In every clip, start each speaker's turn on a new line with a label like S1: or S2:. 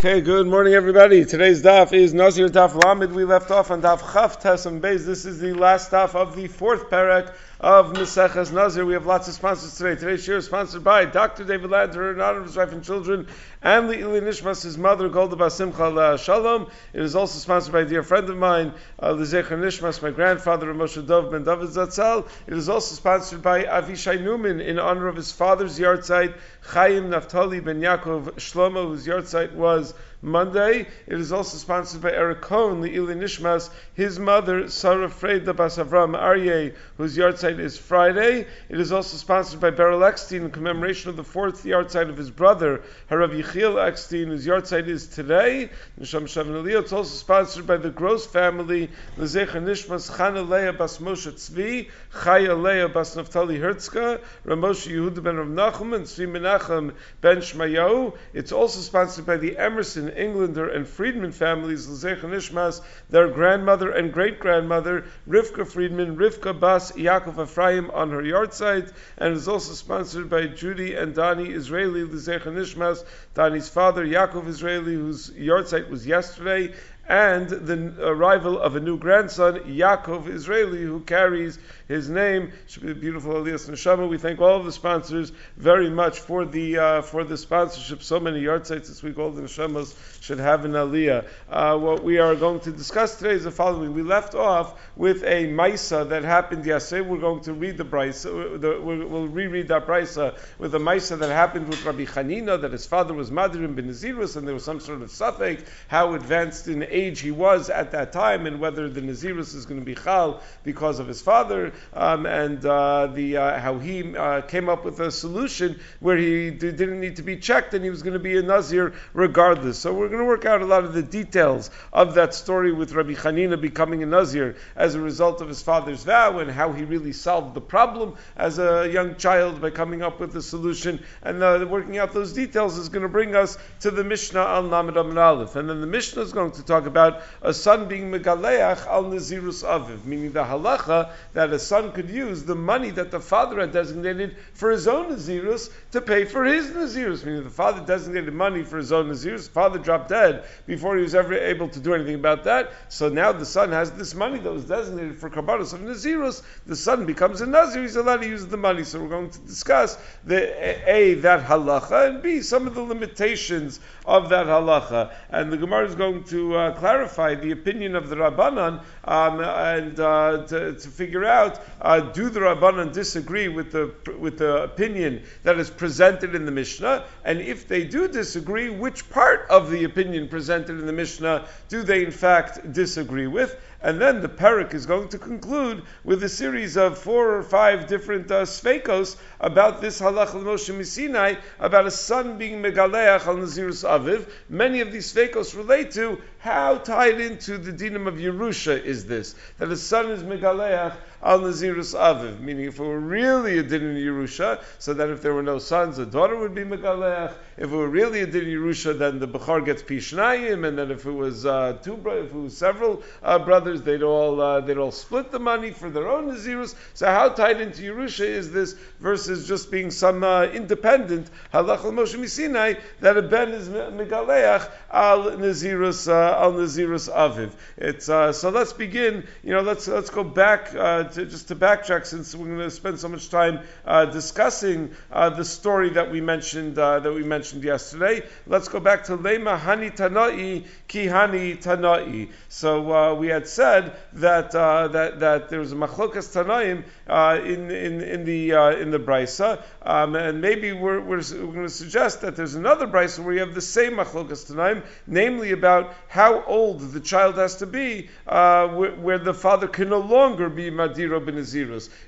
S1: Okay, good morning, everybody. Today's daf is Nazir Daf Lamed. We left off on daf Chaf Tesam Beis. This is the last daf of the fourth parak of Meseches Nazir. We have lots of sponsors today. Today's share is sponsored by Dr. David Lander, in honor of his wife and children, and Le'ili Nishmas, his mother, Golda Basimcha Shalom. It is also sponsored by a dear friend of mine, uh, Lezecher Nishmas, my grandfather, Moshe Dov ben David Zatzal. It is also sponsored by Avishai Newman, in honor of his father's yahrzeit, Chaim Naftali ben Yaakov Shlomo, whose yahrzeit was Monday. It is also sponsored by Eric Cohen, the Ili Nishmas, his mother, Sarah Freda Bas Avram Aryeh, whose yahrzeit is Friday. It is also sponsored by Beryl Eckstein in commemoration of the fourth yahrzeit of his brother, Harav Yechiel Eckstein, whose yahrzeit is today. Nisham Shavin It's also sponsored by the Gross family, Lezecha Nishmas, Chana Leah Bas Moshe Tzvi, Chaya Leah Bas Naftali Herzka, Ramoshe Yehuda ben Rav Nachum, and Tzvi Menachem ben Shmayahu. It's also sponsored by the Emerson Englander and Friedman families, L'zech Nishmas, their grandmother and great grandmother, Rivka Friedman, Rivka Bas Yaakov Ephraim on her yard site, and is also sponsored by Judy and Donnie Israeli, L'zech Nishmas, Donnie's father, Yaakov Israeli, whose yard site was yesterday, and the arrival of a new grandson, Yaakov Israeli, who carries his name. Beautiful Elias Neshama. We thank all of the sponsors very much for the uh, for the sponsorship. So many yard sites this week. All the Neshamas should have an Aliyah. Uh, what we are going to discuss today is the following. We left off with a Maisa that happened yesterday. We're going to read the Brisa. Uh, we'll reread that Brisa with a Maisa that happened with Rabbi Chanina, that his father was Madirim bin Nazirus, and there was some sort of suffix, how advanced in age he was at that time, and whether the Nazirus is going to be Chal because of his father um, and uh, the uh, how he uh, came up with a solution where he d- didn't need to be checked and he was going to be a Nazir regardless. So we're going to work out a lot of the details of that story with Rabbi Hanina becoming a Nazir as a result of his father's vow and how he really solved the problem as a young child by coming up with a solution. And uh, working out those details is going to bring us to the Mishnah al Namid Aleph. And then the Mishnah is going to talk about a son being Megaleach al Nazirus Aviv, meaning the halacha that a son could use the money that the father had designated for his own Nazirus to pay for his Nazirus, meaning the father designated money for his own Nazirus. The father dropped dead before he was ever able to do anything about that. So now the son has this money that was designated for Karbanos of Nazirus. The son becomes a Nazir, he's allowed to use the money. So we're going to discuss the A, that halacha, and B, some of the limitations of that halacha. And the Gemara is going to uh, clarify the opinion of the Rabbanan um, and uh, to, to, figure out uh, do the Rabbanan disagree with the with the opinion that is presented in the Mishnah, and if they do disagree, which part of the opinion presented in the Mishnah do they in fact disagree with? And then the parak is going to conclude with a series of four or five different uh, sveikos about this halach Moshe Misinai, about a son being megaleach al Nazirus Aviv. Many of these sveikos relate to how tied into the dinam of Yerusha is this? That a son is megaleach al Nazirus Aviv, meaning if it were really a din in Yerusha, so that if there were no sons, a daughter would be megaleach. If it were really a din in Yerusha, then the Bechar gets pishnayim, and then if it was uh, two, if it was several uh, brothers, they'd all uh, they'd all split the money for their own Nazirus. So how tied into Yerusha is this versus just being some uh, independent halach al Moshe Misinai that a ben is megaleach al Nazirus uh, al Nazirus Aviv. It's uh, so let's begin. You know, let's let's go back to, just to backtrack, since we're going to spend so much time uh, discussing uh, the story that we mentioned uh, that we mentioned yesterday. Let's go back to Lema Hani Tanai Ki Hani Tanai. So uh, we had said that uh, that that there was a machlokas Tanaim uh, in in in the in the brisa, um, and maybe we're, we're, we're going to suggest that there's another brisa where you have the same machlokas Tanaim, namely about how old the child has to be, where, where, the father can no longer be madin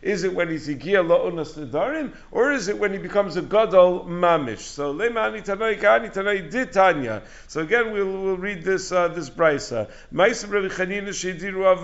S1: is it when he's Igia La'unas Nedarim, or is it when he becomes a Gadol Mamish? So Le'mani Tanai Kani Tanai Ditanya. So again, we'll, we'll read this uh, this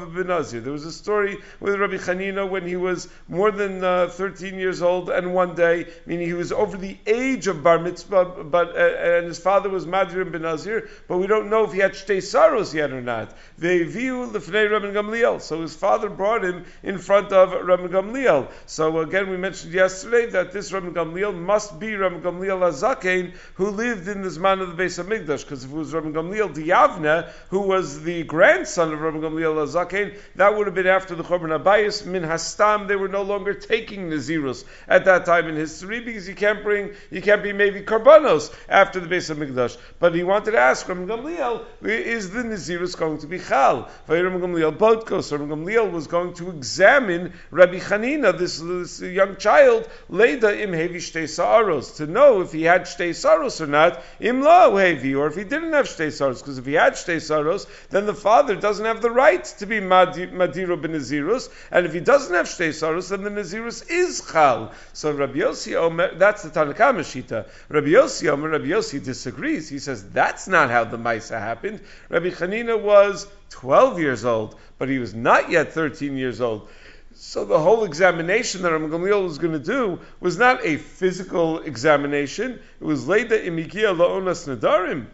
S1: Benazir. There was a story with Rabbi Chanina when he was more than uh, 13 years old, and one day, meaning he was over the age of Bar Mitzvah, but uh, and his father was Madrim Benazir, but we don't know if he had Shtei Saros yet or not. They view the Fnei Rabbi Gamliel. So his father brought him in front of Rabbi Gamliel. So again, we mentioned yesterday that this Rabbi Gamliel must be Rabbi Gamliel Azaken, who lived in the Zman of the Beis Hamikdash, because if it was Rabbi Gamliel Diavne, who was the grandson of Rabbi Gamliel Azaken, that would have been after the Chorban Abayis. Min Hastam, they were no longer taking Nazirus at that time in history, because you can't bring, you can't be maybe Karbanos after the Beis Hamikdash. But he wanted to ask Rabbi Gamliel, is the Nazirus going to be Chal? Rabbi Gamliel was going to examine Rabbi Chanina, this, this young child, Leda im Hevi Sa'aros, to know if he had Shtei Saros or not, im La Hevi, or if he didn't have Shtei Saros, because if he had Shtei Saros, then the father doesn't have the right to be Madiro ben Nazirus, and if he doesn't have Shtei Saros, then the Nazirus is Chal. So Rabbi Yossi Omer, that's the Tanakama Shita. Rabbi Yossi Omer, Rabbi Yossi disagrees. He says that's not how the Maisa happened. Rabbi Chanina was 12 years old, but he was not yet 13 years old. So the whole examination that Rabbi Gamliel was going to do was not a physical examination. It was Leida imikia la'onas nadarim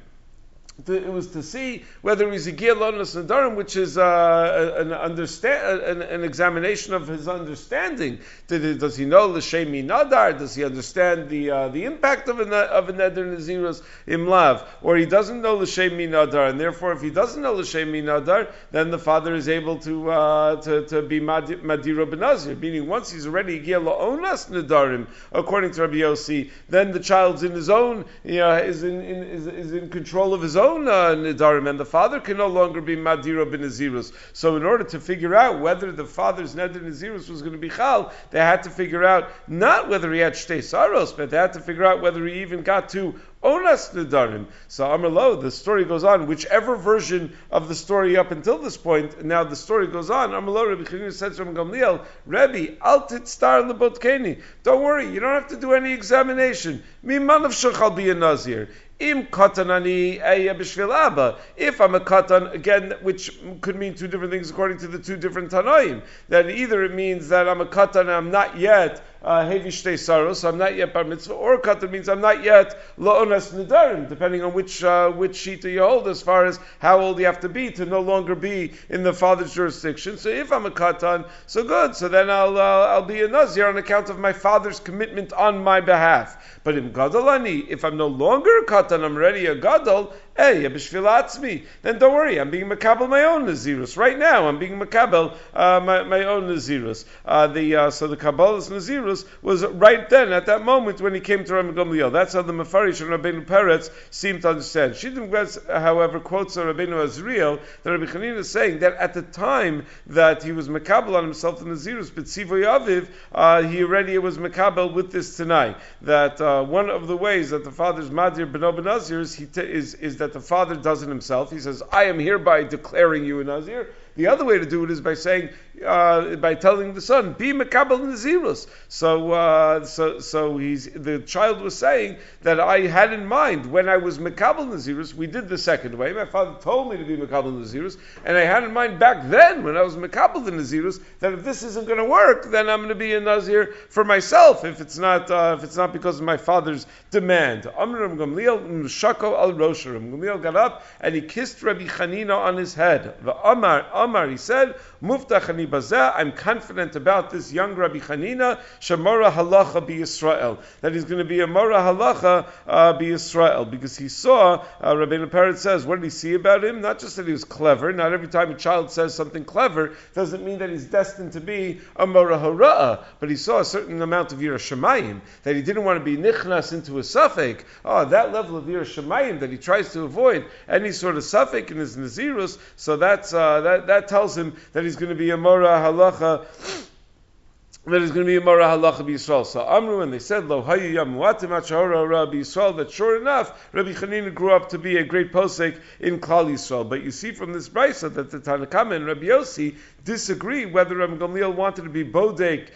S1: it was to see whether he's a Lonas Nadarim, which is uh, an, understand, an, an, examination of his understanding. Does he know the Shemi Nadar? Does he understand the uh, the impact of a, of a Neder Imlav? Or he doesn't know the Shemi Nadar, and therefore, if he doesn't know the Shemi Nadar, then the father is able to uh, to, to be Madira Benazir, meaning once he's already Lonas Nadarim, according to Rabbi Yossi, then the child's in his own, you know, is in, in is, is in control of his own own uh, nidarim, and the father can no longer be madira ben nazirus. So, in order to figure out whether the father's neder nazirus was going to be chal, they had to figure out not whether he had shtei saros, but they had to figure out whether he even got to onas nidarim. So, Amrlo, the story goes on. Whichever version of the story up until this point, now the story goes on. Amrlo, Rabbi Chanina says from Gamliel, Rebbe, altit star in the botkeni. Don't worry, you don't have to do any examination. Miman of shachal be a nazir. Im katanani. If I'm a katan, again, which could mean two different things according to the two different tanoim, that either it means that I'm a katan and I'm not yet hevi shtei saros, I'm not yet bar mitzvah, or katan means I'm not yet la'onas nidarim, depending on which uh, which shita you hold as far as how old you have to be to no longer be in the father's jurisdiction. So if I'm a katan, so good. So then I'll uh, I'll be a nazir on account of my father's commitment on my behalf. But in gadolani, if I'm no longer a katan, I'm already a gadol, Hey, Then don't worry, I'm being makabel my own nazirus right now. I'm being makabel uh, my, my own nazirus. Uh, the uh, so the kabbalah's nazirus was right then at that moment when he came to Rabbi Gamliel. That's how the Mefarish and Rabbeinu Peretz seem to understand. Shiddim Gretz, however, quotes Rabbeinu Azriel that Rabbi Chanina is saying that at the time that he was makabel on himself in the nazirus, but Sivoy Aviv, uh, he already was makabel with this tonight. That uh, one of the ways that the father's madir ben Nazir is, t- is is that that the father does it himself. He says, I am hereby declaring you a Nazir. The other way to do it is by saying, uh, by telling the son, "Be mekabel nazirus." So, uh, so, so he's the child was saying that I had in mind when I was mekabel nazirus. We did the second way. My father told me to be mekabel nazirus, and I had in mind back then when I was mekabel nazirus that if this isn't going to work, then I'm going to be a nazir for myself. If it's not, uh, if it's not because of my father's demand. Amram Gamliel Shako al Rosharim. Gamliel got up and he kissed Rabbi Chanina on his head. The Amar Amar he said, Muftach I'm confident about this young Rabbi Chanina, Shamora Halacha be Israel, that he's going to be a Mora Halacha uh, be Israel, because he saw, uh, Rabbi Peretz says, what did he see about him? Not just that he was clever, not every time a child says something clever doesn't mean that he's destined to be a Mora Hara'ah, but he saw a certain amount of Yerushalayim, that he didn't want to be Nichnas into a suffix. Oh, that level of Yerushalayim that he tries to avoid any sort of suffix in his Nazirus, so that's, uh, that, that tells him that he's going to be a Mora halacha that is going to be a Mara Halacha B'Yisrael. So Amru, and they said, Lo Hayu Yamuatim Achahora Rabbi Yisrael, that sure enough, Rabbi Chanina grew up to be a great posek in Klal Yisrael. But you see from this brisa that the Tanakama and Rabbi Yossi disagree whether Rabbi Gamliel wanted to be Bodek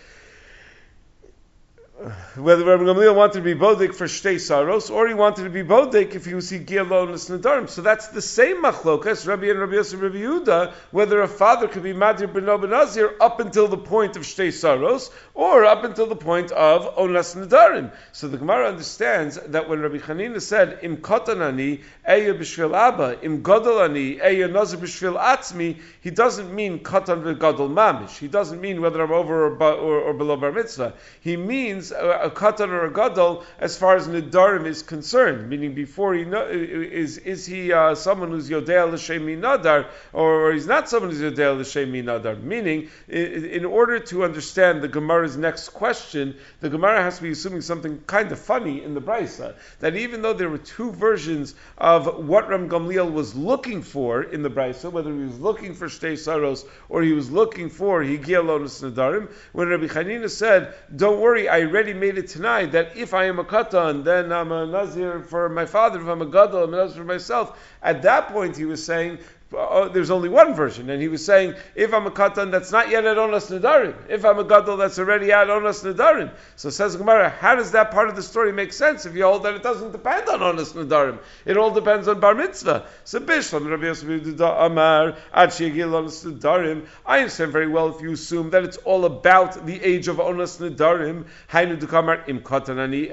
S1: whether Rabbi Gamliel wanted to be bodik for shtei saros, or he wanted to be bodik if he was higiyalonis nadarim. So that's the same machlokas, Rabbi and Rabbi Yosef Rabbi Yehuda, whether a father could be madir beno benazir up until the point of shtei saros, or up until the point of onas nadarim. So the Gemara understands that when Rabbi Chanina said im kotanani eya b'shvil abba, im godolani eya nazir b'shvil atzmi, he doesn't mean katan v'gadol mamish. He doesn't mean whether I'm over or, or, or below bar mitzvah. He means a katan or a gadol as far as nidarim is concerned, meaning before he know, is is he uh, someone who's yodea l'shemi nadar, or, or he's not someone who's yodea l'shemi nadar. Meaning, in, in order to understand the Gemara's next question, the Gemara has to be assuming something kind of funny in the brisa that even though there were two versions of what Ram Gamliel was looking for in the brisa, whether he was looking for shtei saros or he was looking for higia lotus nadarim, when Rabbi Chanina said, "Don't worry, I already made it tonight that if I am a katan, then I'm a nazir for my father. If I'm a gadol, I'm a nazir for myself." At that point, he was saying, oh, there's only one version, and he was saying, if I'm a katan that's not yet at onas nadarim, if I'm a gadol that's already at onas nadarim. So says Gemara, how does that part of the story make sense if you hold that it doesn't depend on onas nadarim? It all depends on bar mitzvah. So bishlam Rabbi Yosef Amar ad onas nadarim. I understand very well if you assume that it's all about the age of onas nadarim. Hainu dekamar im katanani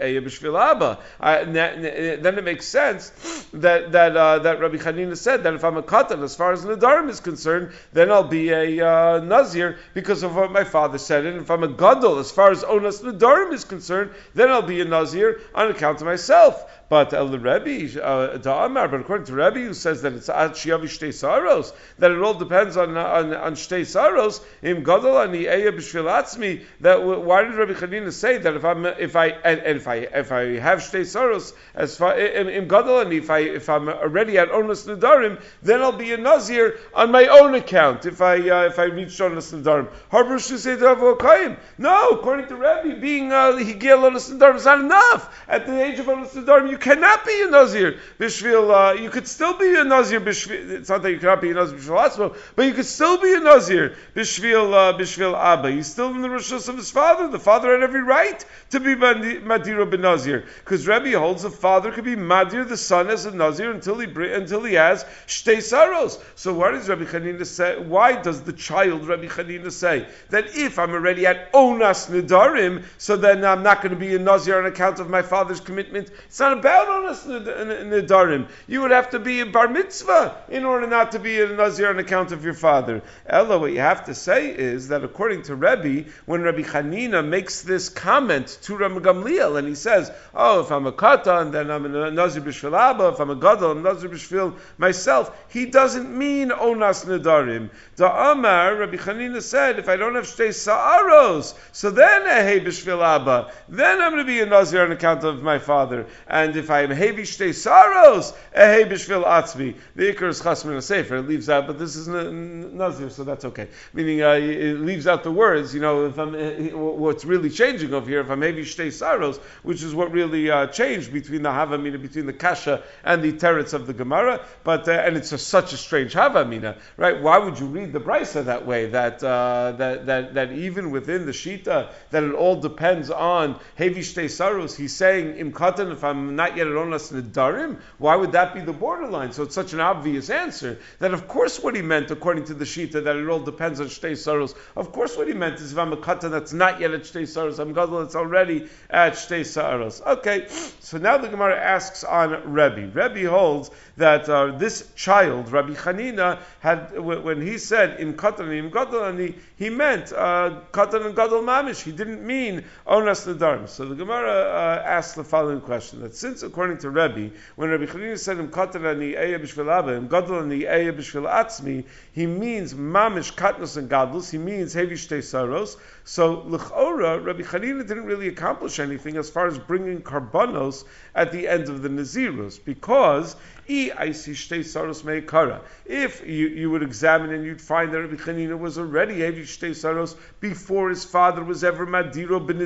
S1: abba. Then it makes sense that that uh, that Rabbi Chanina said that if I'm a katan as far as Nadarim is concerned, then I'll be a uh, Nazir because of what my father said. And if I'm a Gadol, as far as Onas Nadarim is concerned, then I'll be a Nazir on account of myself. But uh, the Rebbe, uh, Amar, but according to Rebbe, who says that it's Ad Shiavi Shtei Saros, that it all depends on on, on Shtei Saros, Im Gadol Ani Eya Atzmi, that why did Rabbi Chanina say that if I'm if I and, and if I if I have Shtei Saros as far Im Gadol Ani if I if I'm already at Onas Nadarim, then I'll be a Nazir on my own account if I uh, if I reach Onas Nadarim. Harber should say No, according to Rabbi, being uh, Higel Onas Nadarim is not enough. At the age of Onas Nadarim, you cannot be a Nazir bishvil. Uh, you could still be a Nazir bishvil. It's not that you cannot be a Nazir bishvil atzmo, but you could still be a Nazir bishvil uh, bishvil Abba. He's still in the rishus of his father. The father had every right to be Madira ben Nazir because Rabbi holds the father could be Madir the son as a Nazir until he until he has shtei saros. So why does Rabbi Chanina say? Why does the child Rabbi Chanina say that if I'm already at onas nedarim, so then I'm not going to be a Nazir on account of my father's commitment? It's not about onas nedarim. You would have to be a bar mitzvah in order not to be a Nazir on account of your father. Ella, what you have to say is that according to Rebbe, when Rabbi Chanina makes this comment to Rabbi Gamliel, and he says, "Oh, if I'm a katan, then I'm a Nazir b'shvil Abba. If I'm a gadol, I'm Nazir b'shvil myself." He doesn't mean onas nedarim. The Amar Rabbi Chanina said, "If I don't have shtei sa'aros, so then ehei b'shvil Abba. Then I'm going to be a Nazir on account of my father." And if I am heavy shtei saros, ehei b'shvil atzmi. The ikar is chasmin sefer. It leaves out, but this is nazir, so that's okay. Meaning uh, it leaves out the words. You know, if I'm eh, what's really changing over here, if I'm heavy shtei saros, which is what really uh, changed between the havamina, between the kasha and the teretz of the gemara. But uh, and it's a, such a strange havamina, right? Why would you read the brisa that way? That uh, that that that even within the shita, that it all depends on heavy shtei saros. He's saying im katan if I'm not yet at onas nedarim, why would that be the borderline? So it's such an obvious answer that of course what he meant, according to the Shita, that it all depends on Shtei Saros. Of course what he meant is if I'm a katan that's not yet at Shtei Saros, I'm gadol that's already at Shtei Saros. Okay, so now the Gemara asks on Rebbe. Rebbe holds that uh, this child, Rabbi Chanina, had when he said in katan im gadol, he meant uh, katan and gadol mamish. He didn't mean onas nedarim. So the Gemara uh, asks the following question: that since according to Rebbe, when Rabbi Chanina said im katan ani eya b'shvil abba, im gadol eya b'shvil atzmi, he means mamish katnos and gadlus. He means hevi shtei saros. So l'chora, Rabbi Chanina didn't really accomplish anything as far as bringing karbanos at the end of the nazirus, because If you, you would examine and you'd find that Rabbi Chanina was already Hevi Shtei Saros before his father was ever Madiro ben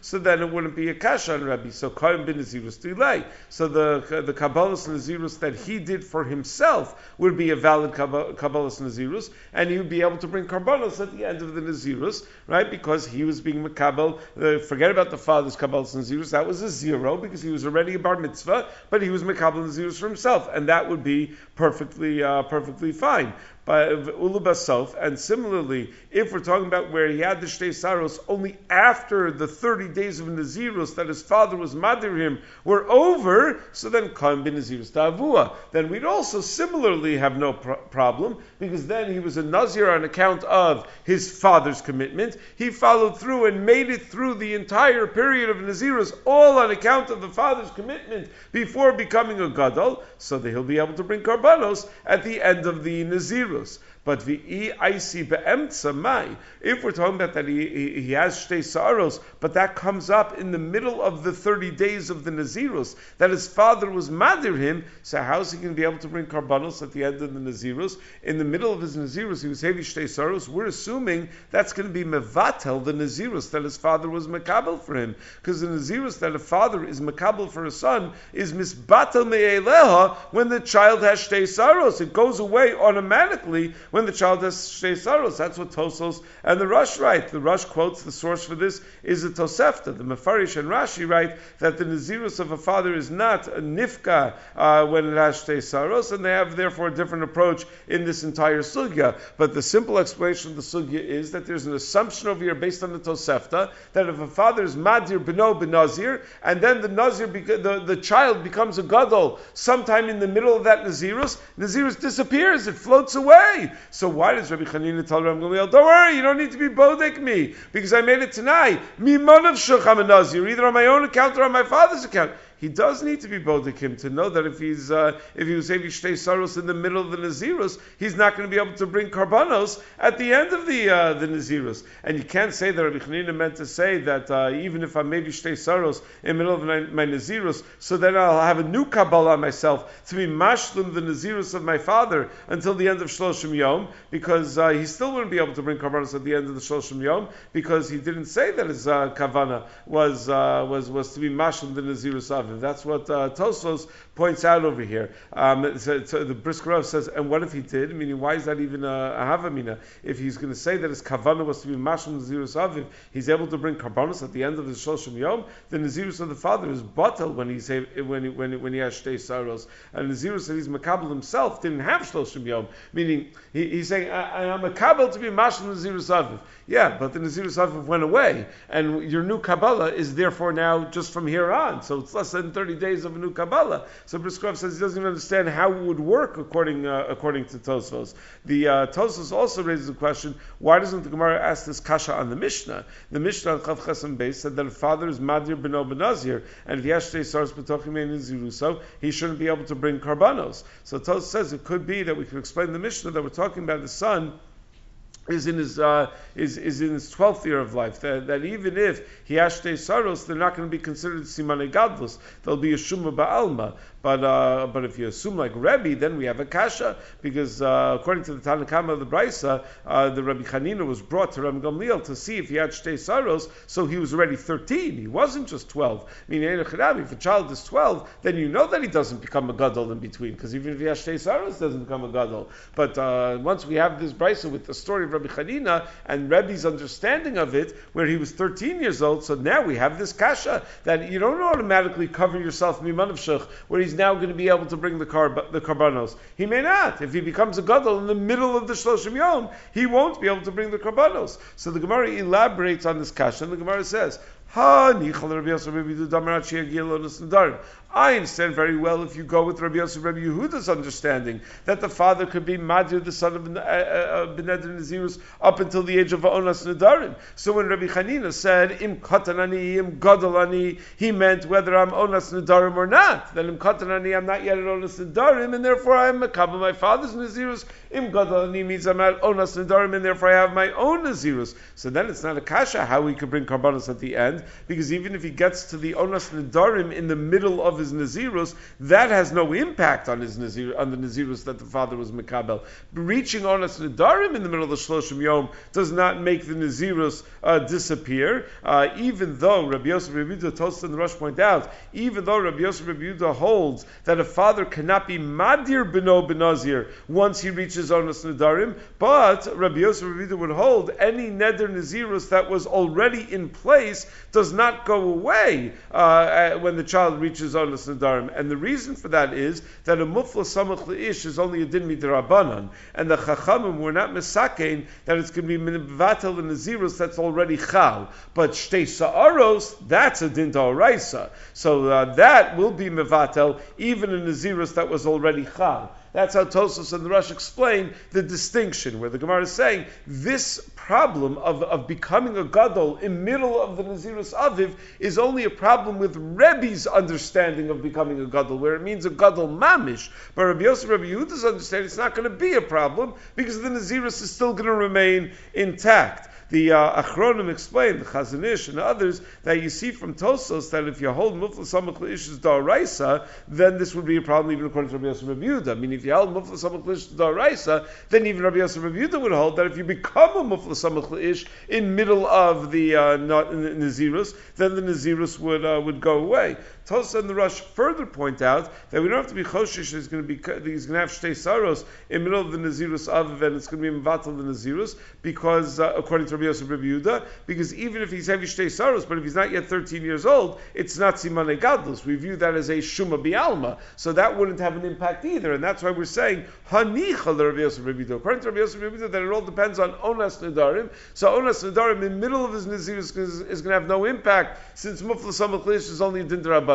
S1: so then it wouldn't be a kasha on Rabbi. So Kaim ben Nazirus delay. So the the Kabbalah's Nazirus that he did for himself would be a valid Kabbalah's Nazirus, and he would be able to bring Karbanos at the end of the Nazirus, right? Because he was being Makabal. Uh, forget about the father's Kabbalah's Nazirus. That was a zero because he was already a bar mitzvah, but he was Makabal Nazirus for himself, and that would be perfectly uh, perfectly fine by Ulubasof. And similarly, if we're talking about where he had the Shtei Saros only after the 30 days of Nazirus that his father was Madir him were over, so then Kaim bin Nazirus Ta'avua. Then we'd also similarly have no problem, because then he was a Nazir on account of his father's commitment. He followed through and made it through the entire period of Nazirus, all on account of the father's commitment before becoming a Gadol, so that he'll be able to bring Karbanos at the end of the Nazirus ridiculous but the ic be'emtza mai. If we're talking about that he, he, has shtei saros, but that comes up in the middle of the thirty days of the nazirus, that his father was madir him. So how is he going to be able to bring karbanos at the end of the nazirus? In the middle of his nazirus, he was heavy shtei saros. We're assuming that's going to be mevatel the nazirus that his father was makabel for him, because the nazirus that a father is makabel for a son is misbatel me'eleha when the child has shtei saros. It goes away automatically when the child has Shtei Saros. That's what Tosos and the Rosh write. The Rosh quotes the source for this is the Tosefta. The Mefarish and Rashi write that the Nazirus of a father is not a Nifka uh, when it has Shtei Saros, and they have therefore a different approach in this entire Sugya. But the simple explanation of the Sugya is that there's an assumption over here based on the Tosefta that if a father is Madir Beno Benazir, and then the Nazir, the, the child becomes a Gadol sometime in the middle of that Nazirus, Nazirus disappears, it floats away. So why does Rabbi Chanina tell Rabbi Gamliel, don't worry, you don't need to be bodek me, because I made it tonight. Me of shulchan nazir, either on my own account or on my father's account he does need to be bodekim to know that if he's uh, if he was saying shtei saros in the middle of the nazirus, he's not going to be able to bring karbanos at the end of the uh, the nazirus. And you can't say that Rabbi Chanina meant to say that uh, even if I'm maybe shtei saros in the middle of my, my nazirus, so then I'll have a new kabbalah myself to be mashlim the nazirus of my father until the end of shloshim yom, because uh, he still wouldn't be able to bring karbanos at the end of the shloshim yom because he didn't say that his uh, kavana was uh, was was to be mashlim the nazirus of That's what uh, Tosos points out over here. Um, so, so the says, and what if he did? Meaning, why is that even a, a havamina? If he's going to say that his kavana was to be mashim nazirus aviv, he's able to bring karbanos at the end of the shoshim yom. The nazirus of the father is batal when he say when he, when he, when he has shtei saros, and nazirus that he's makabel himself didn't have shoshim yom. Meaning, he, he's saying, I, am a kabel to be mashim nazirus aviv. Yeah, but the nazirus aviv went away, and your new kabbalah is therefore now just from here on. So it's less than 30 days of a new kabbalah. So Briskov says he doesn't even understand how it would work according uh, according to Tosfos. The uh, Tosfos also raises the question: Why doesn't the Gemara ask this kasha on the Mishnah? The Mishnah on Chav Chesam Beis said that a father is Madir Beno Benazir, and if Yashtei Sars Betochim Ziruso, he shouldn't be able to bring karbanos. So Tosfos says it could be that we can explain the Mishnah that we're talking about the son is in his uh, is, is in his twelfth year of life. That, that even if he has saros, they're not going to be considered simane gadlus. They'll be a shuma ba'alma. But uh, but if you assume like Rebbe, then we have a kasha because uh, according to the Tanakhama of the Brisa, uh, the Rabbi Chanina was brought to Rabbi Gamliel to see if he had shtei saros. So he was already thirteen. He wasn't just twelve. I mean, if a child is twelve, then you know that he doesn't become a gadol in between because even if he has shtei saros, doesn't become a gadol. But uh, once we have this Brisa with the story of Rabbi Chanina and Rebbe's understanding of it, where he was thirteen years old, so now we have this kasha that you don't automatically cover yourself miman of where he's now going to be able to bring the, car, the karbanos. He may not. If he becomes a gadol in the middle of the shloshim yom, he won't be able to bring the karbanos. So the Gemara elaborates on this kasha, and the Gemara says, I understand very well if you go with Rabbi Yosef Rabbi Yehuda's understanding that the father could be Madir, the son of uh, uh, Nazirus, up until the age of Onas Nadarim. So when Rabbi Chanina said, Im Katanani, Im Gadolani, he meant whether I'm Onas Nadarim or not. Then Im Katanani, I'm not yet at Onas Nadarim, and therefore I am Makabah my father's Nazirus. Im Gadolani means I'm at Onas Nadarim, and therefore I have my own Nazirus. So then it's not a kasha how we could bring Karbanos at the end because even if he gets to the Onas Nidarim in the middle of his Nazirus, that has no impact on his Nazir, on the Nazirus that the father was Mekabel. Reaching Onas Nadarim in the middle of the Shloshim Yom does not make the Nazirus uh, disappear, uh, even though Rabbi Yosef Rabbi Yehuda, Tosa the Rosh point out, even though Rabbi Yosef Rabbi Yehuda holds that a father cannot be Madir Beno Benazir once he reaches Onas Nadarim, but Rabbi Yosef Rabbi Yehuda would hold any Neder Nazirus that was already in place does not go away uh, uh when the child reaches Nadarim. And the reason for that is that a Mufla Samach Le'ish is only a Din Midrabanan, and the Chachamim were not Mesakein that it's going to be Minvatel the Nazirus that's already Chal. But Shtei Sa'aros, that's a Din Ta'oraisa. So uh, that will be Mevatel, even in Nazirus that was already Chal. That's how Tosos and the Rosh explain the distinction, where the Gemara is saying this problem of, of becoming a gadol in middle of the Nazirus Aviv is only a problem with Rebbe's understanding of becoming a gadol, where it means a gadol mamish. But Rabbi Yosef, Rabbi Yehuda's understanding, it's not going to be a problem because the Nazirus is still going to remain intact. The uh, Achronim explained, the Chazon Ish and others, that you see from Tosos that if you hold Mufla Samach Ish's Daraisa, then this would be a problem even according to Rabbi Yosef Rabbi Yehuda. I mean, if you held Mufla Samach Ish's Daraisa, then even Rabbi Yosef Rabbi Yehuda would hold that if you become a Mufla Samach Ish in middle of the uh, Nazirus, then the Nazirus would uh, would go away. Tosa and the Rosh further point out that we don't have to be choshish. He's going to be he's going to have shtei saros in the middle of the nazirus aviv, and it's going to be mvatal the nazirus because uh, according to Rabbi Yosef Rabbi Yehuda, because even if he's heavy shtei saros, but if he's not yet 13 years old, it's not simane gadlus. We view that as a shuma bialma, so that wouldn't have an impact either, and that's why we're saying hanicha Rabbi Yosef Rabbi Yehuda. According to Rabbi Yosef Rabbi Yehuda, that it all depends on onas nedarim. So onas nedarim in the middle of his nazirus is, is going to have no impact since mufla samach is only a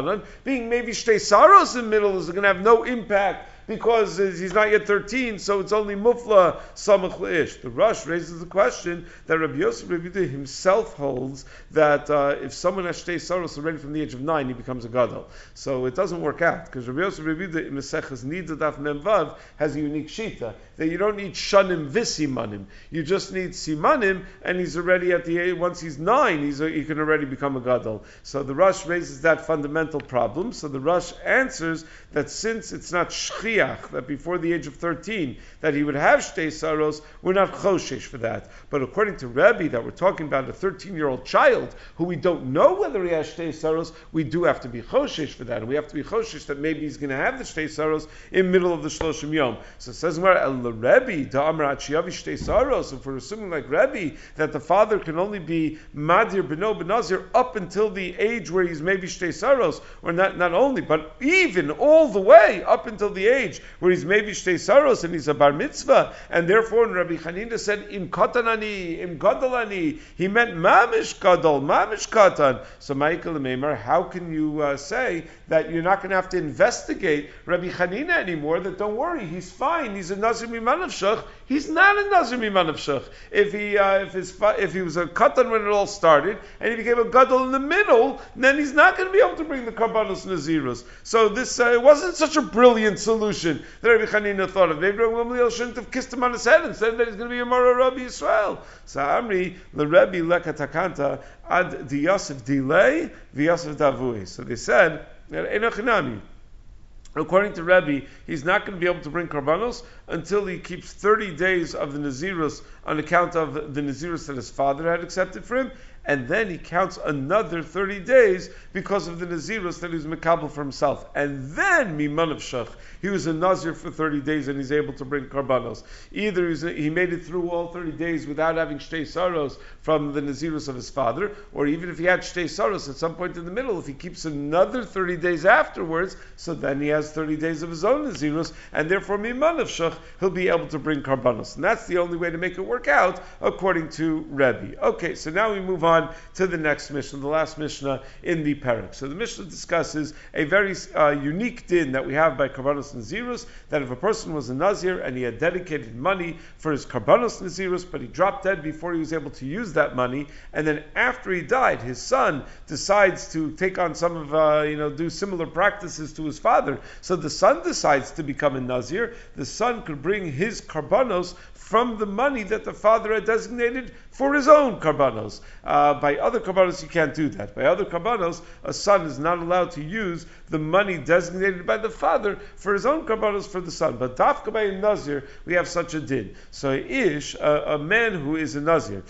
S1: Rabbanan, being maybe Shtei Saros in the middle is going to have no impact because he's not yet 13, so it's only Mufla Samach. The Rosh raises the question that Rabbi Yosef Rabbi himself holds that uh, if someone has Shtei Saros already from the age of 9, he becomes a Gadol. So it doesn't work out, because Rabbi Yosef Rabbi in Meseches Nidadaf Memvav has a unique Shita, that you don't need Shanim Visimanim. You just need Simanim, and he's already at the age, once he's 9, he's a, he can already become a Gadol. So the Rosh raises that fundamental problem. So the Rosh answers that since it's not That before the age of 13, that he would have Shtei Saros, we're not Choshesh for that. But according to Rebbe, that we're talking about a 13 year old child who we don't know whether he has Shtei Saros, we do have to be Choshesh for that. And we have to be Choshesh that maybe he's going to have the Shtei Saros in middle of the Shloshim Yom. So it says, El Rebbe, Da'amar Achiyavi Shtei Saros, if we're assuming like Rebbe, that the father can only be Madir Beno Benazir up until the age where he's maybe Shtei Saros, or not, not only, but even all the way up until the age where he's maybe Shtei Saros and he's a Bar Mitzvah, and therefore Rabbi Hanina said, Im Katanani, Im Gadolani, he meant Mamish Gadol, Mamish Katan. So Michael Meimer, how can you uh, say that you're not going to have to investigate Rabbi Hanina anymore, that don't worry, he's fine, he's a Nazir Mimanavshach, he's not a Nazir Mimanavshach. If he, uh, if, his, if he was a Katan when it all started, and he became a Gadol in the middle, then he's not going to be able to bring the Karbanos Naziros. So this uh, wasn't such a brilliant solution that Rabbi Hanina thought of. Maybe Rabbi Gamliel shouldn't have kissed him on his head and said that he's going to be a Mara Rabbi Yisrael. So Amri, the Rebbe lekatakanta ad di Yosef delay, the Yosef davui. So they said, Enochinami. According to Rebbe, he's not going to be able to bring karbanos until he keeps 30 days of the Nazirus on account of the Nazirus that his father had accepted for him, and then he counts another 30 days because of the Nazirus that he's Mekabel for himself. And then Miman of Shach, he was a Nazir for 30 days and he's able to bring Karbanos. Either he made it through all 30 days without having Shtei Saros from the Nazirus of his father, or even if he had Shtei Saros at some point in the middle, if he keeps another 30 days afterwards, so then he has 30 days of his own Nazirus, and therefore Miman of Shach, he'll be able to bring Karbanos. And that's the only way to make it work out, according to Rebbe. Okay, so now we move on to the next Mishnah, the last Mishnah in the Parak. So the Mishnah discusses a very uh, unique din that we have by Karbanos Nazirus, that if a person was a Nazir and he had dedicated money for his Karbanos Nazirus, but he dropped dead before he was able to use that money, and then after he died, his son decides to take on some of, uh, you know, do similar practices to his father. So the son decides to become a Nazir. The son could bring his Karbanos from the money that the father had designated for his own karbanos. Uh, by other karbanos, you can't do that. By other karbanos, a son is not allowed to use the money designated by the father for his own karbanos for the son. But dafka by a nazir, we have such a din. So ish, a, a man who is a nazir.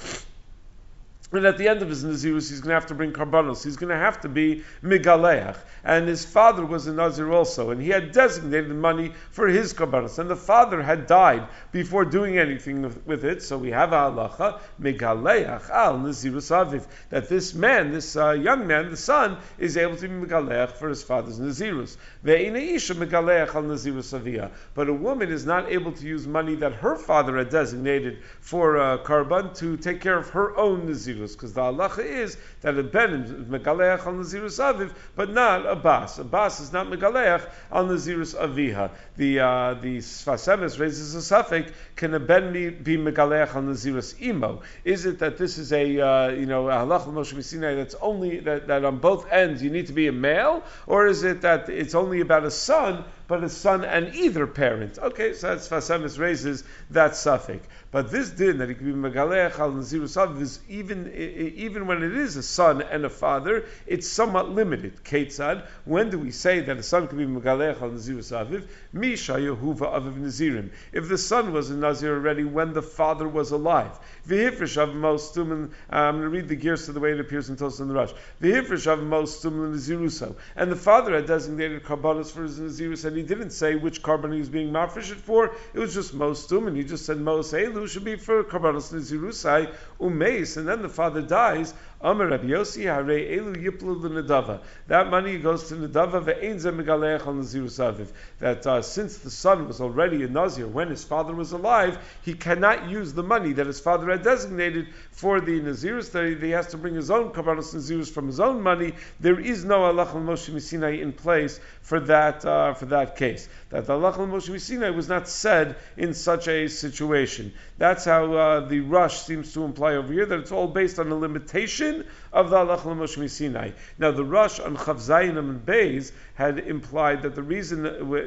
S1: And at the end of his Nazirus, he's going to have to bring karbanos. He's going to have to be Migaleach. And his father was a Nazir also, and he had designated money for his karbanos. And the father had died before doing anything with it, so we have a halacha, Migaleach al Nazirus Aviv, that this man, this uh, young man, the son, is able to be Migaleach for his father's Nazirus. Al Nazirus Aviyah. But a woman is not able to use money that her father had designated for uh, karban to take care of her own Nazirus because the halacha is that a ben is megaleach on nazirus aviv, but not a bas. A bas is not megaleach on nazirus aviha. The uh, the Sfas Emes raises a suffix: Can a ben be megaleach on nazirus imo? Is it that this is a uh, you know a halacha Moshe that's only that, that on both ends you need to be a male, or is it that it's only about a son? But a son and either parent. Okay, so that's Fasemis raises that suffix. But this din that he could be Megalech al Nazirus is even, even when it is a son and a father, it's somewhat limited. Ketzad, when do we say that a son could be Megalech al Nazirus Aviv? Misha Yehuva Aviv Nazirim. If the son was a Nazir already when the father was alive. V'hifrish of Mostum, um, I'm going to read the gears to the way it appears in Tosa and the Rosh. V'hifrish of Mostum Naziruso. And the father had designated Karbanos for his Nazirus, and he didn't say which carbon he was being mafresh for. It was just Mostum, and he just said Mos Elu should be for Karbanos Nazirusai, Umeis, and then the father dies. Amar Rabbi Yossi Hare Elu Yiplu. That money goes to Nedava ve'ein ze megaleach al Nazirus Aviv. That uh, since the son was already a Nazir when his father was alive, he cannot use the money that his father had designated for the Nazirus. That he has to bring his own Karbanos Nazirus from his own money. There is no Allah al Moshe Misinai in place for that uh, for that case. That the Allah al Moshe Misinai was not said in such a situation. That's how uh, the Rosh seems to imply over here that it's all based on a limitation of the Halach Moshe Sinai. Now, the Rosh on Chavzayim and Beis had implied that the reason,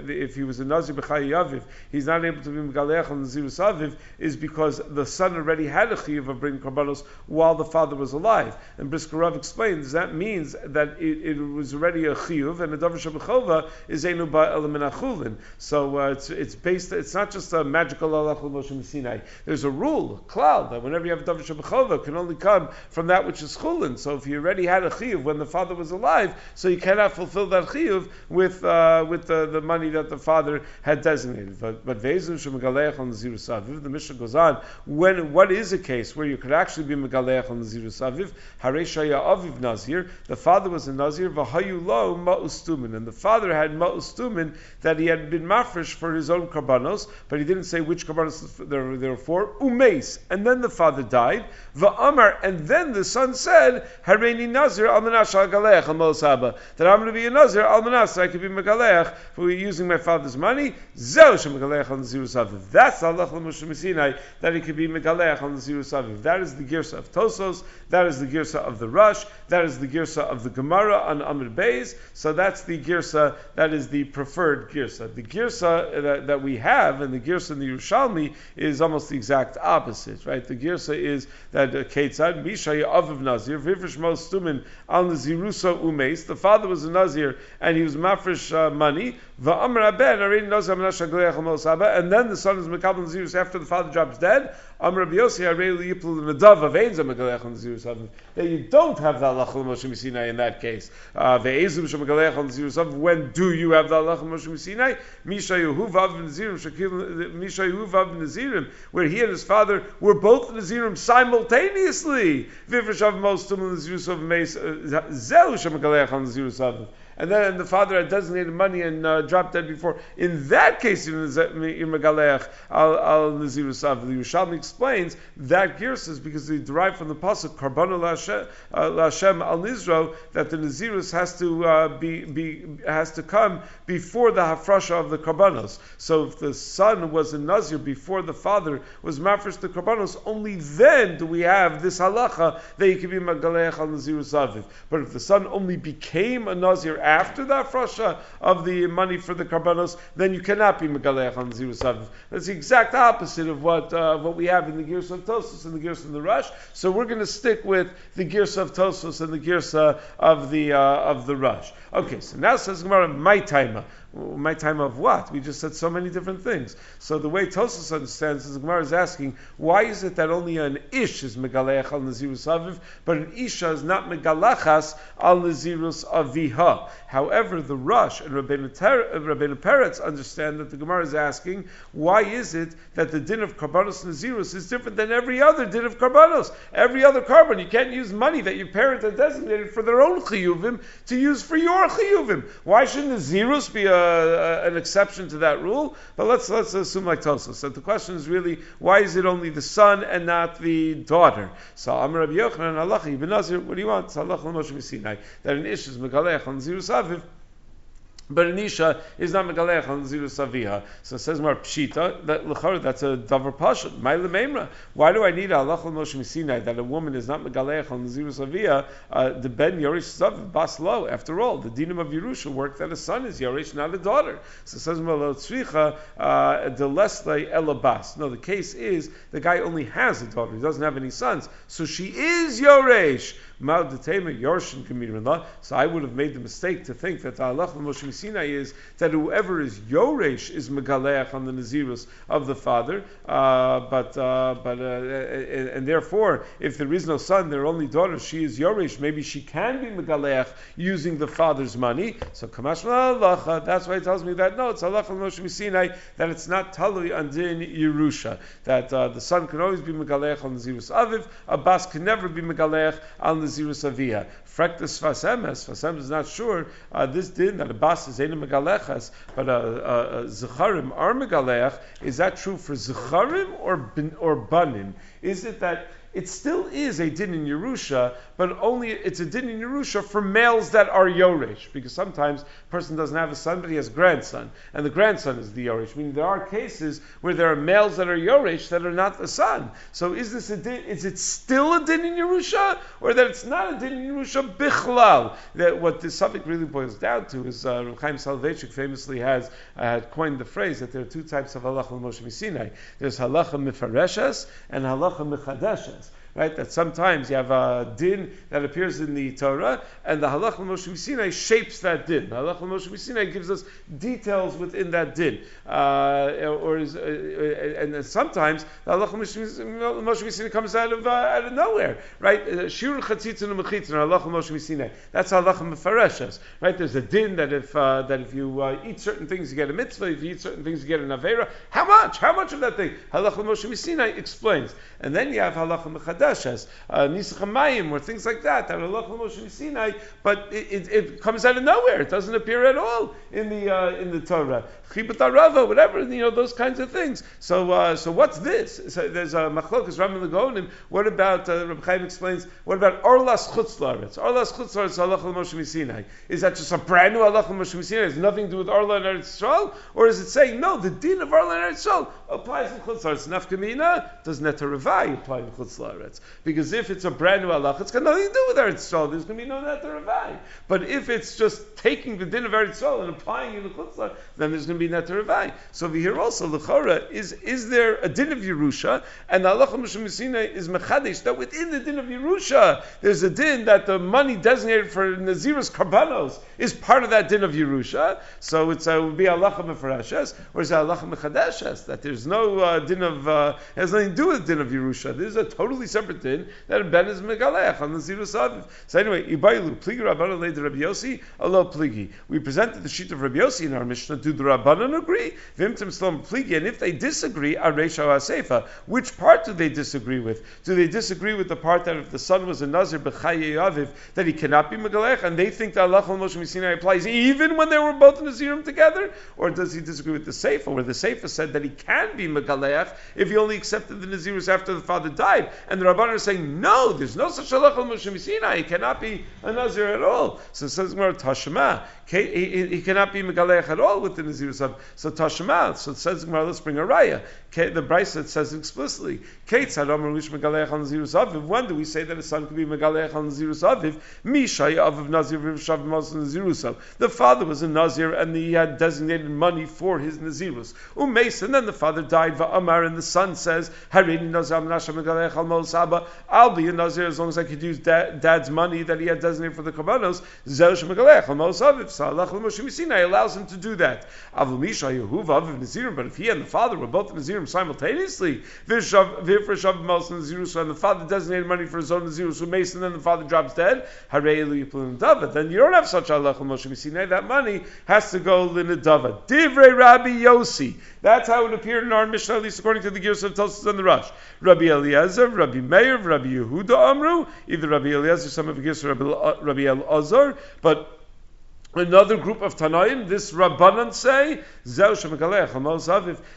S1: if he was a Nazir B'chai Yaviv, he's not able to be Megalech on Nazir Saviv, is because the son already had a Chiyuv of bringing Karbanos while the father was alive. And Brisker explains that means that it, it, was already a Chiyuv, and a Davar Shabachova is Enu So uh, it's, it's based, it's not just a magical Halach Moshe Sinai. There's a rule, a cloud, that whenever you have a Davar can only come from that which is chulin. So if you already had a chiyuv when the father was alive, so you cannot fulfill that chiyuv with uh, with the, the money that the father had designated. But but vezim shemegaleach on the zirusaviv. The Mishnah goes on. When what is a case where you could actually be megaleach on the zirusaviv? Hareshaya aviv nazir. The father was a nazir. V'hayu lo ma'ustumin, and the father had ma'ustumin that he had been mafresh for his own karbanos, but he didn't say which karbanos there, there were for. Umeis, and then the father died. Va'amar, and then the son said, Hareini Nazir al Galech al that I'm going to be a Nazir al Manash, I could be Megalech for using my father's money. Zeu Shem Megalech al Nazir Saviv. That's Allah Moshe Messinai, that he could be Megalech al Nazir Saviv. That is the Girsa of Tosos, that is the Girsa of the Rosh, that is the Girsa of the Gemara on Amr Beis. So that's the Girsa, that is the preferred Girsa. The Girsa that, that we have, and the Girsa in the Yerushalmi, is almost the exact opposite, right? The Girsa is that uh, Ketzad, Misha Aviv Nazir, Vivrish Stumin al Nazirusa Umes. The father was a Nazir and he was mafresh uh, money. Va'amr Ben, already Nazir and then the son is Mekabel Nazirus after the father drops dead. That you don't have the Allah Moshe Sinai in that case. Uh, Ve'ezim Shemegalech Nazirus When do you have the Allah Moshe Sinai? Misha Yehuvav Nazirim, Shakil Misha Yehuvav Nazirim, where he and his father were both Nazirim simultaneously. Most of Meis Zeu Shemegalech Nazirus and then the father had designated money and uh, dropped dead before. In that case, in Megaleach al Nazirusav, the Yerushalmi explains that Girs is because they derive from the pasuk Karbanu Lashem uh, al Nizro that the Nazirus has to uh, be, be has to come before the hafrasha of the karbanos. So if the son was a nazir before the father was mafresh the karbanos, only then do we have this halacha that he can be Megaleach al Nazirusav. But if the son only became a nazir after the afrasha of the money for the karbanos, then you cannot be megaleach on Nazirus Aviv. That's the exact opposite of what uh, what we have in the Girsa of Tosos and the Girsa of the Rosh. So we're going to stick with the Girsa of Tosos and the Girsa of the uh, of the Rosh. Okay, so now says Gemara, my timer my time of what? We just said so many different things. So the way Tosus understands is the Gemara is asking, why is it that only an ish is megaleach al nazirus aviv, but an isha is not megalachas al nazirus aviha? However, the Rosh and Rabbeinu, Ter- Peretz understand that the Gemara is asking, why is it that the din of karbanos nazirus is different than every other din of karbanos? Every other carbon, you can't use money that your parents have designated for their own chiyuvim to use for your chiyuvim. Why shouldn't nazirus be a uh, an exception to that rule, but let's let's assume like Tosos. So the question is really why is it only the son and not the daughter? So Amr Rabbi Yochanan Allah Ibn Nazir, what do you want? That an ish is megalech on zirus aviv. But Anisha is not megalech on ziru saviha. So it says more pshita that lechar that's a davar pashat. My lememra. Why do I need a halach Moshe Sinai that a woman is not megalech on ziru saviha? Uh, the ben yorish sav bas lo. After all, the dinam of Yerusha work that a son is yorish, not a daughter. So it says more lo tzricha uh, de lesle elabas. No, the case is the guy only has a daughter. He doesn't have any sons, so she is yoresh. So I would have made the mistake to think that the halach Moshe Sinai is that whoever is Yoresh is Megaleach on the Nazirus of the father, uh, but uh, but uh, and therefore, if there is no son, there are only daughters, she is Yoresh. Maybe she can be Megaleach using the father's money. So Kamash halacha. That's why it tells me that no, it's halach Moshe Sinai that it's not talui on din Yerusha that uh, the son can always be Megaleach on the Nazirus Aviv, a bas can never be Megaleach on the Nazirus Aviyah. Frektas Sfas Emes, Fasem is not sure, uh, this din that a is Eina Megalechas, but a, a Zecharim are Megalech, is that true for Zecharim or, or Banim? Is it that it still is a din in Yerusha, but only it's a din in Yerusha for males that are Yoresh, because sometimes person doesn't have a son, but he has a grandson, and the grandson is the Yoresh. Meaning there are cases where there are males that are Yoresh that are not the son. So is this a din? Is it still a din in Yerusha, or that it's not a din in Yerusha bichlal? That what this subject really boils down to is uh, Reb Chaim Soloveitchik famously has uh, coined the phrase that there are two types of halacha Moshe Sinai. There's halacha mifareshes and halacha michadeshes right? That sometimes you have a din that appears in the Torah, and the halach Moshe Sinai shapes that din. The halach Moshe Sinai gives us details within that din, uh, or is, uh, uh and sometimes the halach Moshe Sinai comes out of uh, out of nowhere, right? Uh, Shir chatzitzin and mechitzin, halach Moshe Sinai. That's halach mefareshes, right? There's a din that if uh, that if you eat certain things you get a mitzvah, if you eat certain things you get an avera. How much? How much of that thing? Halach Moshe Sinai explains, and then you have halach mechadash Chadash, uh, or things like that, but it, it, it, comes out of nowhere. It doesn't appear at all in the uh, in the Torah. Chibat Arava, whatever, you know, those kinds of things. So, uh, so what's this? So there's a machlokas Ram Lagonim. What about uh, Rabbi Chaim explains? What about Orlas Chutzlaretz? Orlas Chutzlaretz Allah Moshe Sinai. Is that just a brand new Allah Moshe Sinai? Has nothing to do with Orla and Eretz Yisrael, or is it saying no? The din of Orla and Eretz Yisrael applies in Chutzlaretz. Nafkamina does Netarevai apply in Chutzlaretz? Because if it's a brand new halach, it's got nothing to do with Eretz Yisrael. There's going to be no Netter Ravai. But if it's just taking the din of Eretz Yisrael and applying it in the Chutzlah, then there's going to be Netter Ravai. So over here also, the Lechora, is, is there a din of Yerusha? And the halacha Mishum is Mechadesh, that within the din of Yerusha, there's a din that the money designated for Nazirus Karbanos is part of that din of Yerusha. So it's, uh, would be halacha Mefarashes, or is it halacha Mechadeshes, that there's no uh, din of, uh, has nothing to do with din of Yerusha. This is a totally separate din that ben is megalech on the zirus aviv. So anyway, ibaylu pligi rabbanon leid Rabbi Yossi alo pligi. We presented the sheet of Rabbi Yossi in our Mishnah. Do the rabbanon agree? Vimtim slom pligi, and if they disagree, aresha asefa. Which part do they disagree with? Do they disagree with the part that if the son was a nazir b'chaye aviv that he cannot be megalech, and they think that Allah Moshe Sinai applies even when they were both in the nazirim together, or does he disagree with the sefer, where the sefer said that he can be megalech if he only accepted the nazirus after the father died, and the Rabban is saying, no, there's no such halacha Moshe Sinai. He cannot be a Nazir at all. So it says Gemara Tashma. He, he, cannot be Megalech at all with the Nazirus of. So Tashma. So it says Gemara, let's bring a raya. The Brisa says explicitly. When do we say that a son could be Megalech on Nazirus Aviv? Mishai Aviv Nazir Shav Nazirus The father was a Nazir and he had designated money for his Nazirus. Umes, and then the father died, Amar, and the son says, Harini Nazir Menashe Megalech al Mosaba. I'll be a Nazir as long as I could use dad's money that he had designated for the Kabbanos. Zeush Megalech al Mosaviv. Salach Moshe Sinai allows him to do that. Avul Misha Yehuv Aviv Nazirim, but if he and the father were both Nazirim simultaneously, Vifra Shav Mos Nazirus, and the father designated money for his own Nazirus, who makes, and then the father drops dead. Then you don't have such Allah Moshe Sinai. That money has to go Linadava. Divrei Rabbi Yossi. That's how it appeared in our Mishnah, at least according to the Gears of Tosfos and the Rosh. Rabbi Eliezer, Rabbi Meir, Rabbi Yehuda Amru, either Rabbi Eliezer, some of the Gears, Rabbi, Rabbi El but Another group of Tanaim, this Rabbanan say,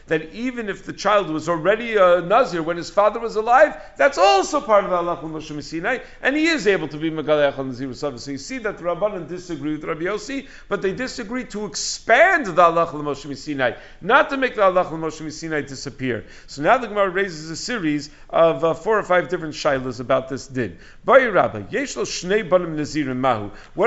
S1: that even if the child was already a Nazir when his father was alive, that's also part of the Allah Sinai, and he is able to be Megalech on Nazir So you see that the Rabbanan disagree with Rabbi Yossi, but they disagree to expand the Allah Sinai, not to make the Allah Sinai disappear. So now the Gemara raises a series of uh, four or five different shilas about this din. What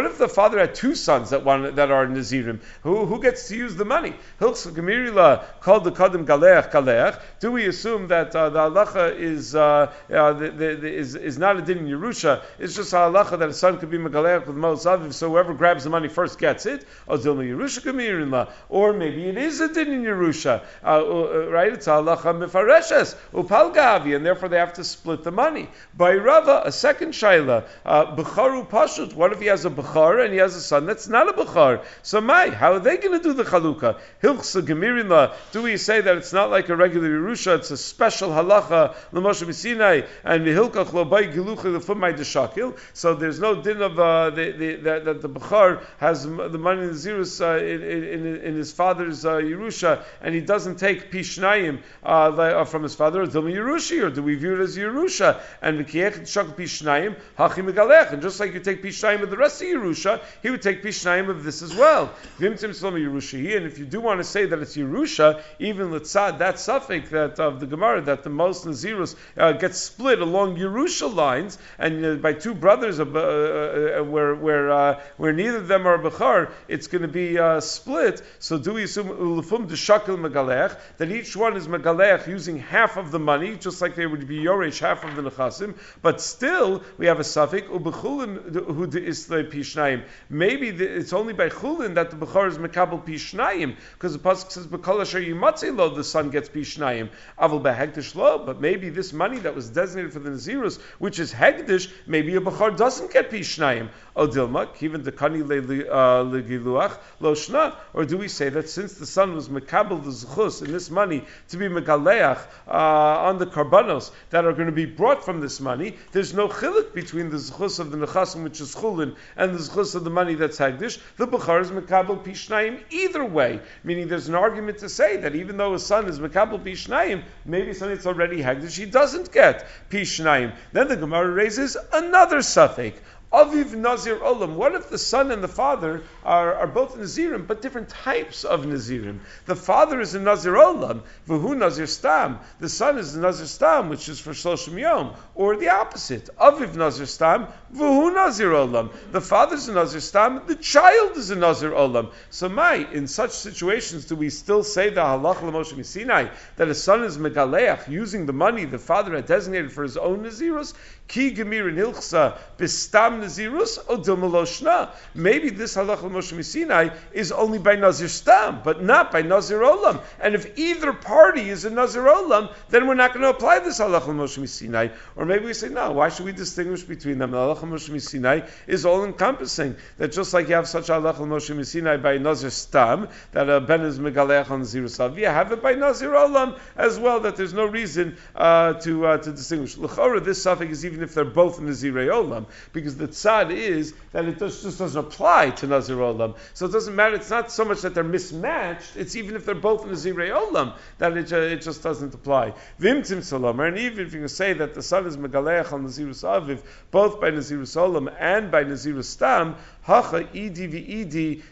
S1: if the father had two sons that one that are Nazirim. Who, who gets to use the money? Called the Kadim Galeach Galeach. Do we assume that uh, the halacha is, uh, uh, is, is not a din in Yerusha? It's just a halacha that a son could be Megaleach with Mos so whoever grabs the money first gets it. Or maybe it is a din in Yerusha. Uh, uh, right? It's a halacha Mefareshes, Upalgavi, and therefore they have to split the money. By Rava, a second Shaila, uh, Becharu Pashut. What if he has a Bechar and he has a son that's not a Bechar. So my, how are they going to do the Chalukah? Hilchsa Gemirinla, do we say that it's not like a regular Yerusha, it's a special halacha, Lamoshe Misinai, and Hilkach Lobai Gilucha Lefumai Deshakil? So there's no din of uh, the, the, that, that the Bechar has the money in the Zirus uh, in, in, in, his father's uh, Yerusha, and he doesn't take Pishnayim uh, uh, from his father, or Dilma Yerushi, or do we view it as Yerusha? And V'kiech Shak Pishnayim, Hachim and just like you take Pishnayim of the rest of Yerusha, he would take Pishnayim of this as well. And if you do want to say that it's Yerusha, even Litzad, that suffix that of the Gemara, that the most Nazirus uh, gets split along Yerusha lines, and uh, by two brothers uh, uh, uh where, where, uh, where neither of them are Bechar, it's going to be split. So do we assume Ulufum Deshakil Megalech, that each one is Megalech using half of the money, just like they would be Yoresh, half of the Nechasim, but still we have a suffix, Ubechulin who is the Pishnayim. Maybe the, it's only by chulin that the bechor is mekabel pishnayim, because the pasuk says bekol asher the son gets pishnayim avol behegdish lo. But maybe this money that was designated for the nazirus, which is hegdish, maybe a bechor doesn't get pishnayim. Odilma kiven dekani legiluach lo shna. Or do we say that since the son was mekabel the zchus in this money to be megaleach uh, on the karbanos that are going to be brought from this money, there's no chilik between the zchus of the nechasim which is chulin and the zchus of the money that's Hagdish. the Bukhar is Mekabel Pishnayim either way. Meaning there's an argument to say that even though his son is Mekabel Pishnayim, maybe son it's already Hagdish, he doesn't get Pishnayim. Then the Gemara raises another suffix. Aviv Nazir Olam. What if the son and the father are, are both Nazirim, but different types of Nazirim? The father is a Nazir Olam, Vuhu Nazir Stam. The son is a Nazir Stam, which is for Shloshim Yom. Or the opposite. Aviv Nazir Stam, Vuhu Nazir Olam. The father is a Nazir Stam, the child is a Nazir Olam. So, my, in such situations, do we still say the Halach Moshe Sinai that a son is Megaleach, using the money the father had designated for his own Nazirus? Ki Hilchsa, Bistam Nazirus Maybe this halacha Moshe Sinai is only by Nazir Stam, but not by Nazir Olam. And if either party is a Nazir Olam, then we're not going to apply this halacha Moshe Sinai. Or maybe we say, no, why should we distinguish between them? The halacha Moshe Sinai is all encompassing. That just like you have such halacha Moshe Sinai by Nazir Stam, that a Ben is Megalech on Nazir Savi, have it by Nazir Olam as well, that there's no reason uh, to, uh, to distinguish. L'chora, this suffix is even if they're both Nazir Olam, because the tzad is that it just, just doesn't apply to Nazir Olam. So it doesn't matter. It's not so much that they're mismatched. It's even if they're both Nazirei Olam that it, it just doesn't apply. Vimtim Salomer, and even if you say that the son is Megaleach on Nazirus Aviv, both by Nazirus Olam and by Nazirus Stam, Hacha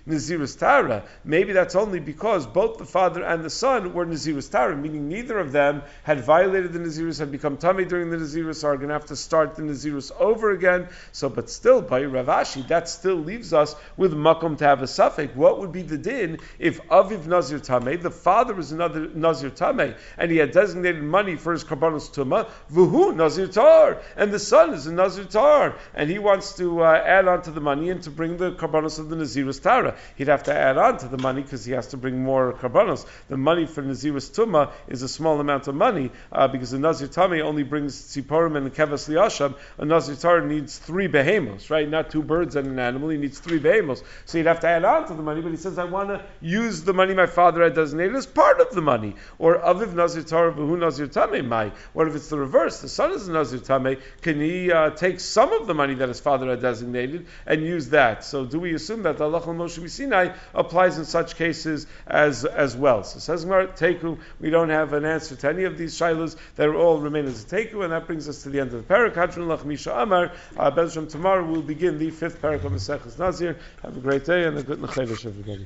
S1: Nazirus Tara. Maybe that's only because both the father and the son were Nazirus Tara, meaning neither of them had violated the Nazirus, had become tummy during the Nazirus, are going to have to start the Nazirus over again. So, but still, by Ravashi, that still leaves us with Makom to have a suffix. What would be the din if Aviv Nazir Tameh, the father was another Nazir Tameh, and he had designated money for his Karbanos Tumah, Vuhu Nazir Tar, and the son is a Nazir Tar, and he wants to uh, add on to the money and to bring the Karbanos of the Nazirus Tara. He'd have to add on to the money because he has to bring more Karbanos. The money for Nazirus Tumah is a small amount of money uh, because the Nazir Tameh only brings Tziporim and Kevas Liasham. A Nazir Tar needs three behemos, right? Not two birds and an animal. He needs three behemos. So he'd have to add on to the money, but he says, I want to use the money my father had designated as part of the money. Or Aviv Nazir Tar, Vahu Nazir Tameh Mai. What if it's the reverse? The son is a Nazir Tameh. Can he uh, take some of the money that his father had designated and use that? So do we assume that the Allah Moshe Sinai applies in such cases as as well? So says Gemara, Teku, we don't have an answer to any of these shilas. They all remain as a Teku, and that brings us to the end of the parak. Hadron Lach Misha Amar. Uh, Tomorrow we'll begin the fifth parak of Maseches Nazir. Have a great day and a good Nechedesh, everybody.